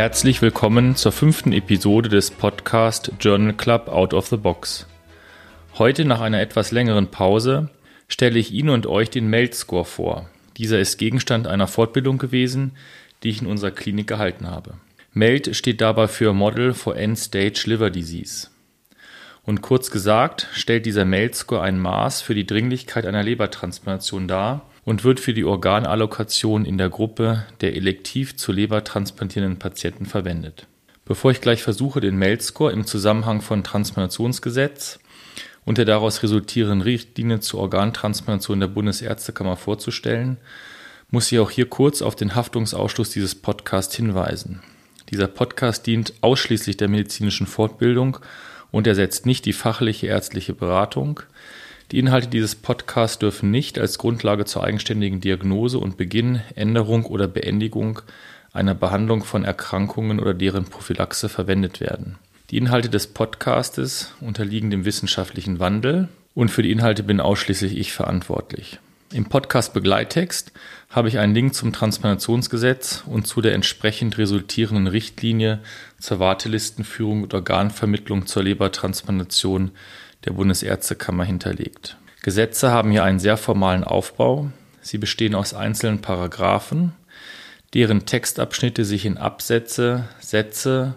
Herzlich willkommen zur fünften Episode des Podcast Journal Club Out of the Box. Heute nach einer etwas längeren Pause stelle ich Ihnen und euch den Melt-Score vor. Dieser ist Gegenstand einer Fortbildung gewesen, die ich in unserer Klinik gehalten habe. MELD steht dabei für Model for End-Stage Liver Disease. Und kurz gesagt stellt dieser MELD-Score ein Maß für die Dringlichkeit einer Lebertransplantation dar und wird für die Organallokation in der Gruppe der elektiv zur Leber transplantierenden Patienten verwendet. Bevor ich gleich versuche, den MELD-Score im Zusammenhang von Transplantationsgesetz und der daraus resultierenden Richtlinie zur Organtransplantation der Bundesärztekammer vorzustellen, muss ich auch hier kurz auf den Haftungsausschluss dieses Podcasts hinweisen. Dieser Podcast dient ausschließlich der medizinischen Fortbildung und ersetzt nicht die fachliche ärztliche Beratung. Die Inhalte dieses Podcasts dürfen nicht als Grundlage zur eigenständigen Diagnose und Beginn, Änderung oder Beendigung einer Behandlung von Erkrankungen oder deren Prophylaxe verwendet werden. Die Inhalte des Podcastes unterliegen dem wissenschaftlichen Wandel und für die Inhalte bin ausschließlich ich verantwortlich. Im Podcast Begleittext habe ich einen Link zum Transplantationsgesetz und zu der entsprechend resultierenden Richtlinie zur Wartelistenführung und Organvermittlung zur Lebertransplantation der Bundesärztekammer hinterlegt. Gesetze haben hier einen sehr formalen Aufbau. Sie bestehen aus einzelnen Paragraphen, deren Textabschnitte sich in Absätze, Sätze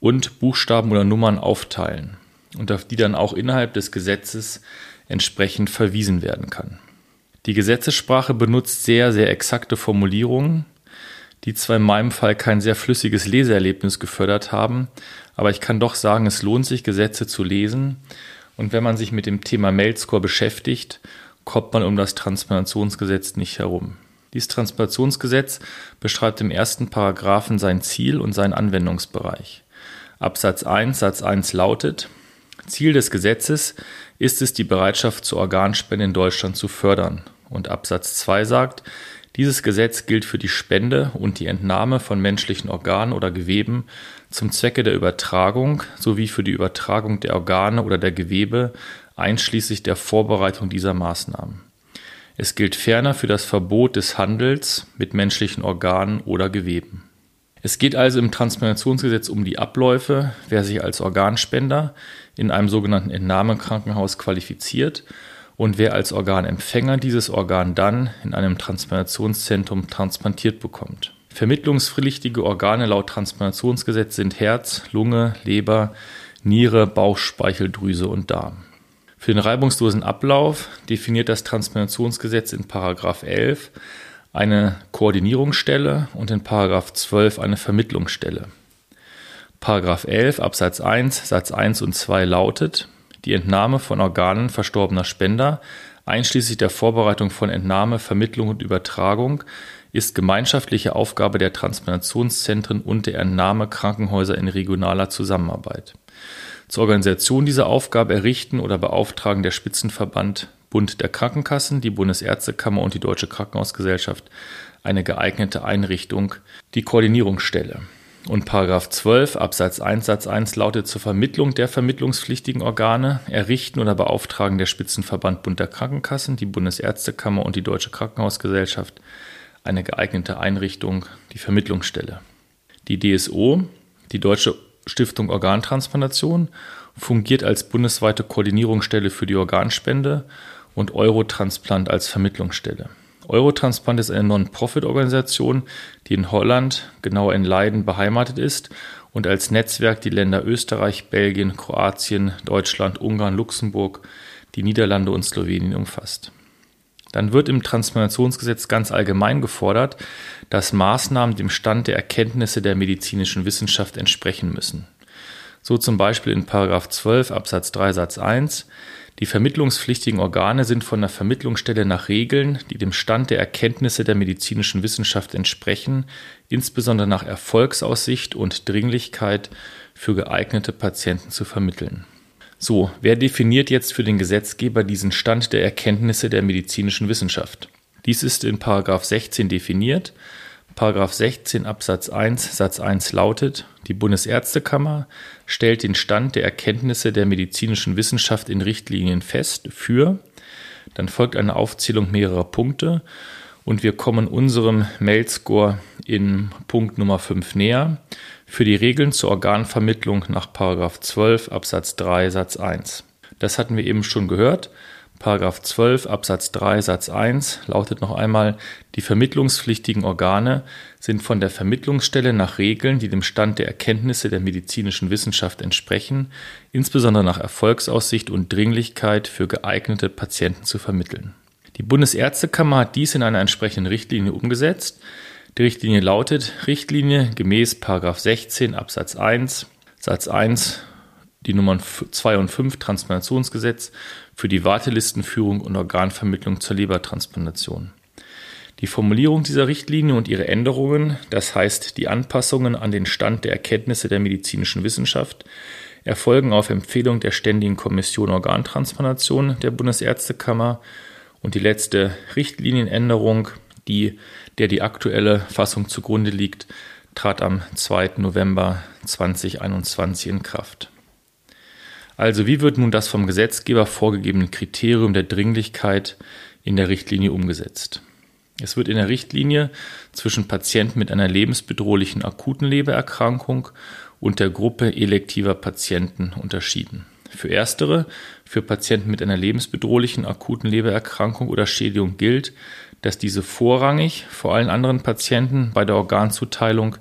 und Buchstaben oder Nummern aufteilen und auf die dann auch innerhalb des Gesetzes entsprechend verwiesen werden kann. Die Gesetzessprache benutzt sehr, sehr exakte Formulierungen, die zwar in meinem Fall kein sehr flüssiges Leseerlebnis gefördert haben, aber ich kann doch sagen, es lohnt sich, Gesetze zu lesen. Und wenn man sich mit dem Thema Mailscore beschäftigt, kommt man um das Transplantationsgesetz nicht herum. Dieses Transplantationsgesetz beschreibt im ersten Paragraphen sein Ziel und seinen Anwendungsbereich. Absatz 1 Satz 1 lautet, Ziel des Gesetzes ist es, die Bereitschaft zur Organspende in Deutschland zu fördern. Und Absatz 2 sagt, dieses Gesetz gilt für die Spende und die Entnahme von menschlichen Organen oder Geweben zum Zwecke der Übertragung sowie für die Übertragung der Organe oder der Gewebe einschließlich der Vorbereitung dieser Maßnahmen. Es gilt ferner für das Verbot des Handels mit menschlichen Organen oder Geweben. Es geht also im Transplantationsgesetz um die Abläufe, wer sich als Organspender in einem sogenannten Entnahmekrankenhaus qualifiziert und wer als Organempfänger dieses Organ dann in einem Transplantationszentrum transplantiert bekommt. Vermittlungspflichtige Organe laut Transplantationsgesetz sind Herz, Lunge, Leber, Niere, Bauchspeicheldrüse und Darm. Für den reibungslosen Ablauf definiert das Transplantationsgesetz in 11 eine Koordinierungsstelle und in 12 eine Vermittlungsstelle. Paragraph 11 Absatz 1 Satz 1 und 2 lautet, die Entnahme von Organen verstorbener Spender, einschließlich der Vorbereitung von Entnahme, Vermittlung und Übertragung, ist gemeinschaftliche Aufgabe der Transplantationszentren und der Entnahmekrankenhäuser in regionaler Zusammenarbeit. Zur Organisation dieser Aufgabe errichten oder beauftragen der Spitzenverband Bund der Krankenkassen, die Bundesärztekammer und die Deutsche Krankenhausgesellschaft eine geeignete Einrichtung, die Koordinierungsstelle. Und Paragraph 12 Absatz 1 Satz 1 lautet zur Vermittlung der vermittlungspflichtigen Organe errichten oder beauftragen der Spitzenverband Bund der Krankenkassen, die Bundesärztekammer und die Deutsche Krankenhausgesellschaft eine geeignete Einrichtung, die Vermittlungsstelle. Die DSO, die Deutsche Stiftung Organtransplantation, fungiert als bundesweite Koordinierungsstelle für die Organspende und Eurotransplant als Vermittlungsstelle. Eurotransplant ist eine Non-Profit-Organisation, die in Holland, genauer in Leiden, beheimatet ist und als Netzwerk die Länder Österreich, Belgien, Kroatien, Deutschland, Ungarn, Luxemburg, die Niederlande und Slowenien umfasst. Dann wird im Transplantationsgesetz ganz allgemein gefordert, dass Maßnahmen dem Stand der Erkenntnisse der medizinischen Wissenschaft entsprechen müssen. So zum Beispiel in 12 Absatz 3 Satz 1 die vermittlungspflichtigen Organe sind von der Vermittlungsstelle nach Regeln, die dem Stand der Erkenntnisse der medizinischen Wissenschaft entsprechen, insbesondere nach Erfolgsaussicht und Dringlichkeit für geeignete Patienten zu vermitteln. So, wer definiert jetzt für den Gesetzgeber diesen Stand der Erkenntnisse der medizinischen Wissenschaft? Dies ist in 16 definiert. Paragraph 16 Absatz 1 Satz 1 lautet, die Bundesärztekammer stellt den Stand der Erkenntnisse der medizinischen Wissenschaft in Richtlinien fest für, dann folgt eine Aufzählung mehrerer Punkte und wir kommen unserem Mail-Score in Punkt Nummer 5 näher für die Regeln zur Organvermittlung nach 12 Absatz 3 Satz 1. Das hatten wir eben schon gehört. Paragraph 12 Absatz 3 Satz 1 lautet noch einmal, die vermittlungspflichtigen Organe sind von der Vermittlungsstelle nach Regeln, die dem Stand der Erkenntnisse der medizinischen Wissenschaft entsprechen, insbesondere nach Erfolgsaussicht und Dringlichkeit für geeignete Patienten zu vermitteln. Die Bundesärztekammer hat dies in einer entsprechenden Richtlinie umgesetzt. Die Richtlinie lautet Richtlinie gemäß 16 Absatz 1 Satz 1 die Nummern 2 und 5 Transplantationsgesetz für die Wartelistenführung und Organvermittlung zur Lebertransplantation. Die Formulierung dieser Richtlinie und ihre Änderungen, das heißt die Anpassungen an den Stand der Erkenntnisse der medizinischen Wissenschaft, erfolgen auf Empfehlung der Ständigen Kommission Organtransplantation der Bundesärztekammer und die letzte Richtlinienänderung, die der die aktuelle Fassung zugrunde liegt, trat am 2. November 2021 in Kraft. Also wie wird nun das vom Gesetzgeber vorgegebene Kriterium der Dringlichkeit in der Richtlinie umgesetzt? Es wird in der Richtlinie zwischen Patienten mit einer lebensbedrohlichen akuten Lebererkrankung und der Gruppe elektiver Patienten unterschieden. Für erstere, für Patienten mit einer lebensbedrohlichen akuten Lebererkrankung oder Schädigung gilt, dass diese vorrangig vor allen anderen Patienten bei der Organzuteilung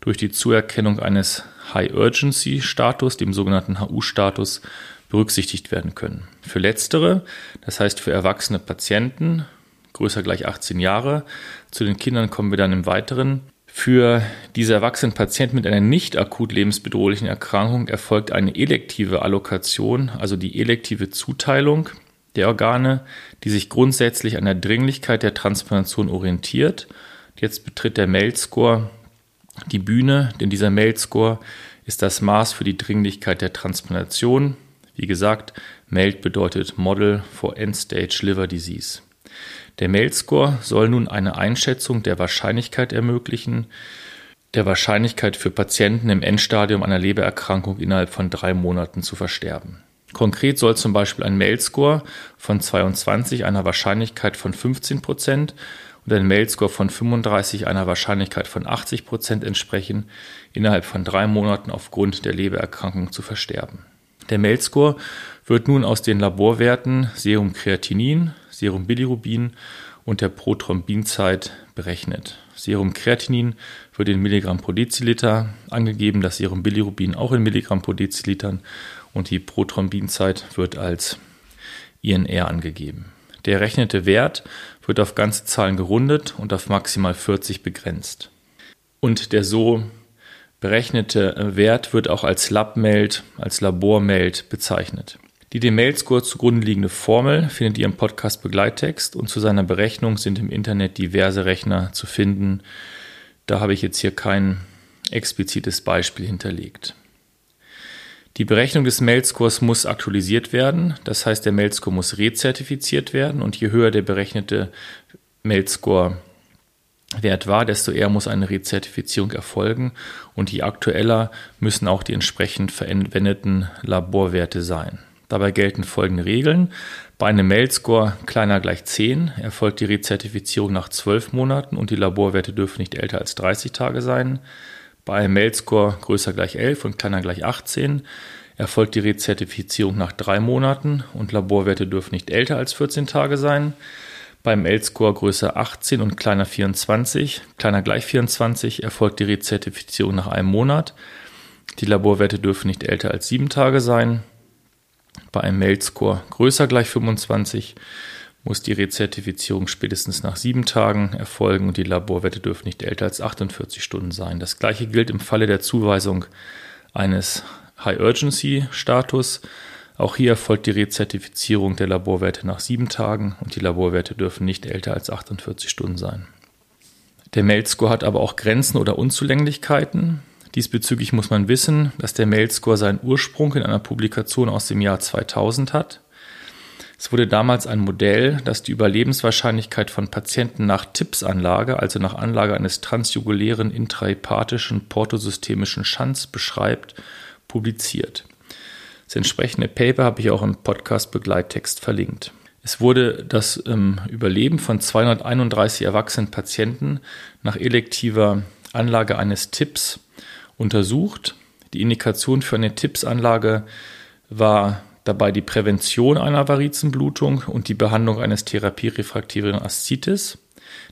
durch die Zuerkennung eines High-Urgency-Status, dem sogenannten HU-Status, berücksichtigt werden können. Für letztere, das heißt für erwachsene Patienten, größer gleich 18 Jahre, zu den Kindern kommen wir dann im Weiteren, für diese erwachsenen Patienten mit einer nicht akut lebensbedrohlichen Erkrankung erfolgt eine elektive Allokation, also die elektive Zuteilung der Organe, die sich grundsätzlich an der Dringlichkeit der Transplantation orientiert. Jetzt betritt der Mail-Score die Bühne, denn dieser Mail-Score ist das Maß für die Dringlichkeit der Transplantation. Wie gesagt, MELD bedeutet Model for End-Stage Liver Disease. Der MELD-Score soll nun eine Einschätzung der Wahrscheinlichkeit ermöglichen, der Wahrscheinlichkeit für Patienten im Endstadium einer Lebererkrankung innerhalb von drei Monaten zu versterben. Konkret soll zum Beispiel ein MELD-Score von 22 einer Wahrscheinlichkeit von 15 Prozent und ein Mail-Score von 35 einer Wahrscheinlichkeit von 80 Prozent entsprechen, innerhalb von drei Monaten aufgrund der Lebererkrankung zu versterben. Der Mail-Score wird nun aus den Laborwerten Serum Kreatinin, Serum Bilirubin und der Prothrombinzeit berechnet. Serum Kreatinin wird in Milligramm pro Deziliter angegeben, das Serum Bilirubin auch in Milligramm pro Dezilitern und die Prothrombinzeit wird als INR angegeben. Der errechnete Wert wird auf ganze Zahlen gerundet und auf maximal 40 begrenzt. Und der so berechnete Wert wird auch als Labmeld, als Labormeld bezeichnet. Die dem Mailscore zugrunde liegende Formel findet ihr im Podcast Begleittext und zu seiner Berechnung sind im Internet diverse Rechner zu finden. Da habe ich jetzt hier kein explizites Beispiel hinterlegt. Die Berechnung des Mail-Scores muss aktualisiert werden. Das heißt, der Mail-Score muss rezertifiziert werden und je höher der berechnete Mail-Score Wert war, desto eher muss eine Rezertifizierung erfolgen und je aktueller müssen auch die entsprechend verwendeten Laborwerte sein. Dabei gelten folgende Regeln. Bei einem Mail-Score kleiner gleich 10 erfolgt die Rezertifizierung nach 12 Monaten und die Laborwerte dürfen nicht älter als 30 Tage sein. Bei einem Mail-Score größer gleich 11 und kleiner gleich 18 erfolgt die Rezertifizierung nach drei Monaten und Laborwerte dürfen nicht älter als 14 Tage sein. Beim L-Score größer 18 und kleiner 24, kleiner gleich 24 erfolgt die Rezertifizierung nach einem Monat. Die Laborwerte dürfen nicht älter als sieben Tage sein. Bei einem Mail-Score größer gleich 25 muss die Rezertifizierung spätestens nach sieben Tagen erfolgen und die Laborwerte dürfen nicht älter als 48 Stunden sein. Das gleiche gilt im Falle der Zuweisung eines High-Urgency-Status. Auch hier erfolgt die Rezertifizierung der Laborwerte nach sieben Tagen und die Laborwerte dürfen nicht älter als 48 Stunden sein. Der Mail-Score hat aber auch Grenzen oder Unzulänglichkeiten. Diesbezüglich muss man wissen, dass der Mail-Score seinen Ursprung in einer Publikation aus dem Jahr 2000 hat. Es wurde damals ein Modell, das die Überlebenswahrscheinlichkeit von Patienten nach TIPS-Anlage, also nach Anlage eines transjugulären intrahepatischen portosystemischen Schanz beschreibt, publiziert. Das entsprechende Paper habe ich auch im Podcast Begleittext verlinkt. Es wurde das ähm, Überleben von 231 erwachsenen Patienten nach elektiver Anlage eines TIPS untersucht. Die Indikation für eine TIPS-Anlage war dabei die Prävention einer Varizenblutung und die Behandlung eines therapierefraktiven Aszites.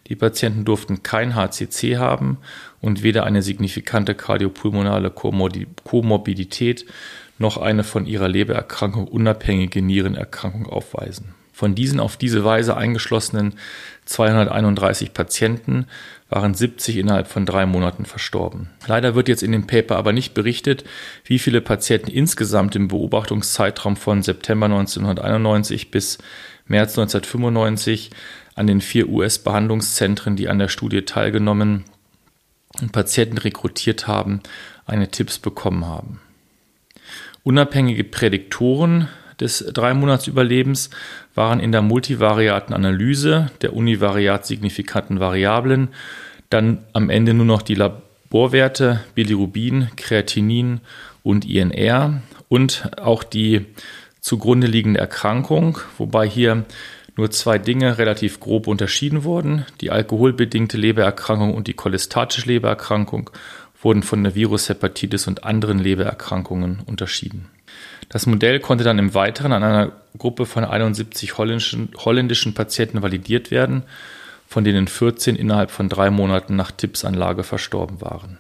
Die Patienten durften kein HCC haben und weder eine signifikante kardiopulmonale Komorbidität noch eine von ihrer Lebererkrankung unabhängige Nierenerkrankung aufweisen. Von diesen auf diese Weise eingeschlossenen 231 Patienten waren 70 innerhalb von drei Monaten verstorben. Leider wird jetzt in dem Paper aber nicht berichtet, wie viele Patienten insgesamt im Beobachtungszeitraum von September 1991 bis März 1995 an den vier US-Behandlungszentren, die an der Studie teilgenommen und Patienten rekrutiert haben, eine Tipps bekommen haben. Unabhängige Prädiktoren des Drei-Monats-Überlebens waren in der multivariaten Analyse der univariat signifikanten Variablen dann am Ende nur noch die Laborwerte Bilirubin, Kreatinin und INR und auch die zugrunde liegende Erkrankung, wobei hier nur zwei Dinge relativ grob unterschieden wurden. Die alkoholbedingte Lebererkrankung und die cholestatische Lebererkrankung wurden von der Virushepatitis und anderen Lebererkrankungen unterschieden. Das Modell konnte dann im Weiteren an einer Gruppe von 71 holländischen, holländischen Patienten validiert werden, von denen 14 innerhalb von drei Monaten nach Tippsanlage verstorben waren.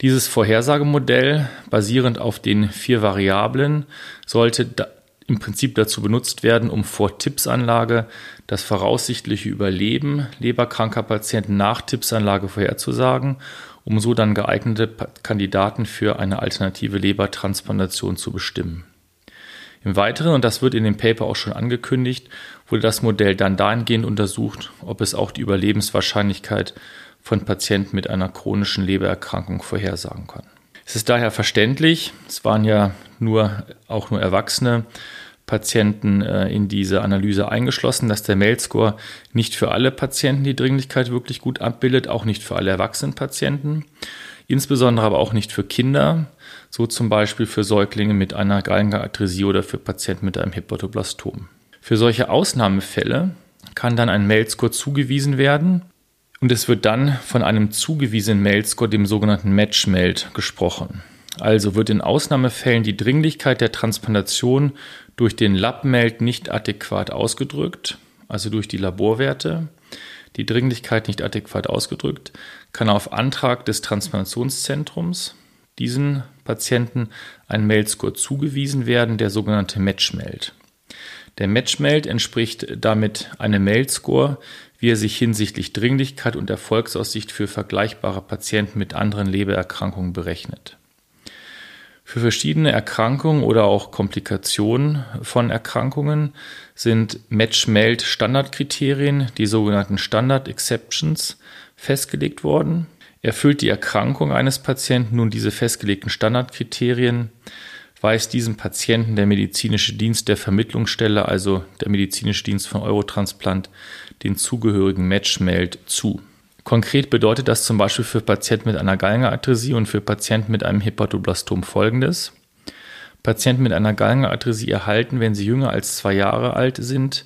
Dieses Vorhersagemodell, basierend auf den vier Variablen, sollte im Prinzip dazu benutzt werden, um vor Tippsanlage das voraussichtliche Überleben leberkranker Patienten nach Tippsanlage vorherzusagen, um so dann geeignete Kandidaten für eine alternative Lebertransplantation zu bestimmen. Im Weiteren, und das wird in dem Paper auch schon angekündigt, wurde das Modell dann dahingehend untersucht, ob es auch die Überlebenswahrscheinlichkeit von Patienten mit einer chronischen Lebererkrankung vorhersagen kann. Es ist daher verständlich, es waren ja nur, auch nur Erwachsene Patienten äh, in diese Analyse eingeschlossen, dass der Mail-Score nicht für alle Patienten die Dringlichkeit wirklich gut abbildet, auch nicht für alle erwachsenen Patienten, insbesondere aber auch nicht für Kinder, so zum Beispiel für Säuglinge mit einer Gallenarthresie oder für Patienten mit einem Hepatoblastom. Für solche Ausnahmefälle kann dann ein Mail-Score zugewiesen werden und es wird dann von einem zugewiesenen Mail-Score, dem sogenannten Match-Meld, gesprochen. Also wird in Ausnahmefällen die Dringlichkeit der Transplantation durch den Lab-Meld nicht adäquat ausgedrückt, also durch die Laborwerte, die Dringlichkeit nicht adäquat ausgedrückt, kann auf Antrag des Transplantationszentrums diesen Patienten ein Mail-Score zugewiesen werden, der sogenannte Match-Meld. Der Match-Meld entspricht damit einem Mail-Score, wie er sich hinsichtlich Dringlichkeit und Erfolgsaussicht für vergleichbare Patienten mit anderen Lebererkrankungen berechnet. Für verschiedene Erkrankungen oder auch Komplikationen von Erkrankungen sind Match-Meld-Standardkriterien, die sogenannten Standard Exceptions, festgelegt worden. Erfüllt die Erkrankung eines Patienten nun diese festgelegten Standardkriterien, weist diesem Patienten der medizinische Dienst der Vermittlungsstelle, also der medizinische Dienst von Eurotransplant, den zugehörigen Matchmeld zu. Konkret bedeutet das zum Beispiel für Patienten mit einer Gallenarthresie und für Patienten mit einem Hepatoblastom folgendes. Patienten mit einer Gallenarthresie erhalten, wenn sie jünger als zwei Jahre alt sind,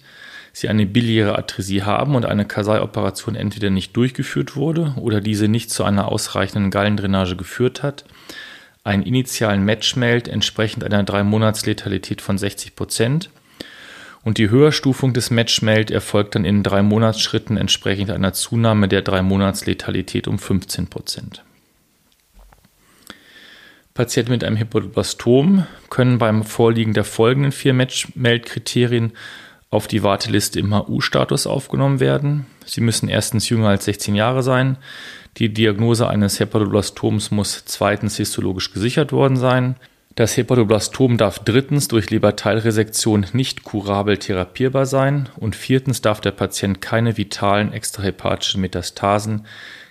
sie eine biliäre Arthresie haben und eine Kasaloperation entweder nicht durchgeführt wurde oder diese nicht zu einer ausreichenden Gallendrainage geführt hat, einen initialen Match meldet entsprechend einer drei Monats Letalität von 60 Prozent und die Höherstufung des Matchmeld erfolgt dann in drei Monatsschritten entsprechend einer Zunahme der drei Monats um 15 Prozent. Patienten mit einem Hypoblastom können beim Vorliegen der folgenden vier Matchmeldkriterien auf die Warteliste im HU-Status aufgenommen werden. Sie müssen erstens jünger als 16 Jahre sein. Die Diagnose eines Hepatoblastoms muss zweitens histologisch gesichert worden sein. Das Hepatoblastom darf drittens durch Leberteilresektion nicht kurabel therapierbar sein und viertens darf der Patient keine vitalen extrahepatischen Metastasen,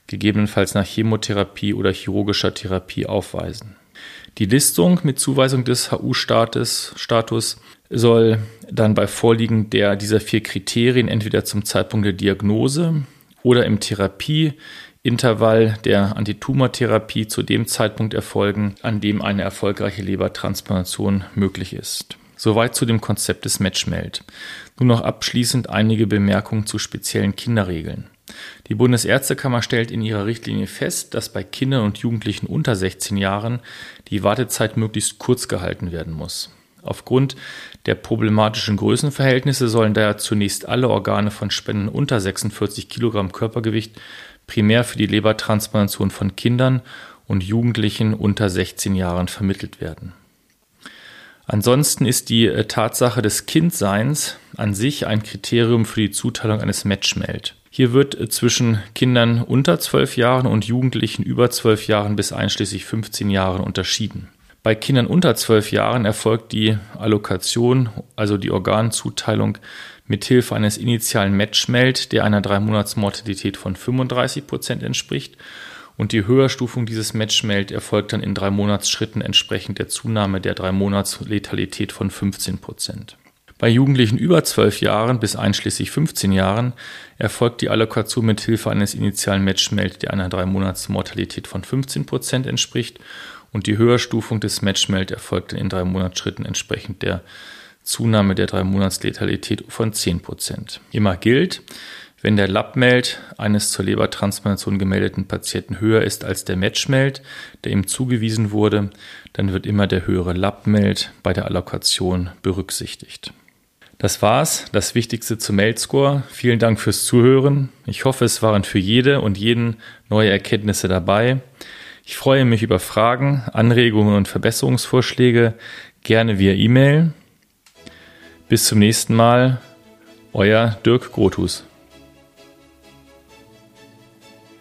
gegebenenfalls nach Chemotherapie oder chirurgischer Therapie aufweisen. Die Listung mit Zuweisung des HU-Status soll dann bei Vorliegen der dieser vier Kriterien entweder zum Zeitpunkt der Diagnose oder im Therapie Intervall der Antitumortherapie zu dem Zeitpunkt erfolgen, an dem eine erfolgreiche Lebertransplantation möglich ist. Soweit zu dem Konzept des Matchmeld. Nun noch abschließend einige Bemerkungen zu speziellen Kinderregeln. Die Bundesärztekammer stellt in ihrer Richtlinie fest, dass bei Kindern und Jugendlichen unter 16 Jahren die Wartezeit möglichst kurz gehalten werden muss. Aufgrund der problematischen Größenverhältnisse sollen daher zunächst alle Organe von Spenden unter 46 Kilogramm Körpergewicht primär für die Lebertransplantation von Kindern und Jugendlichen unter 16 Jahren vermittelt werden. Ansonsten ist die äh, Tatsache des Kindseins an sich ein Kriterium für die Zuteilung eines Matchmeld. Hier wird äh, zwischen Kindern unter 12 Jahren und Jugendlichen über 12 Jahren bis einschließlich 15 Jahren unterschieden. Bei Kindern unter 12 Jahren erfolgt die Allokation, also die Organzuteilung, mithilfe eines initialen Matchmeld, der einer 3-Monats-Mortalität von 35 Prozent entspricht und die Höherstufung dieses Matchmeld erfolgt dann in drei Monatsschritten entsprechend der Zunahme der drei Monats Letalität von 15 Prozent. Bei Jugendlichen über 12 Jahren bis einschließlich 15 Jahren erfolgt die Allokation mit Hilfe eines initialen Matchmeld, der einer drei Monats Mortalität von 15 Prozent entspricht und die Höherstufung des Matchmeld erfolgt in drei Monatsschritten entsprechend der Zunahme der drei Monats Letalität von 10 Prozent. Immer gilt, wenn der Labmeld eines zur Lebertransplantation gemeldeten Patienten höher ist als der Matchmeld, der ihm zugewiesen wurde, dann wird immer der höhere Labmeld bei der Allokation berücksichtigt. Das war's, das Wichtigste zum Meldscore. Vielen Dank fürs Zuhören. Ich hoffe, es waren für jede und jeden neue Erkenntnisse dabei. Ich freue mich über Fragen, Anregungen und Verbesserungsvorschläge, gerne via E-Mail. Bis zum nächsten Mal, euer Dirk Grothus.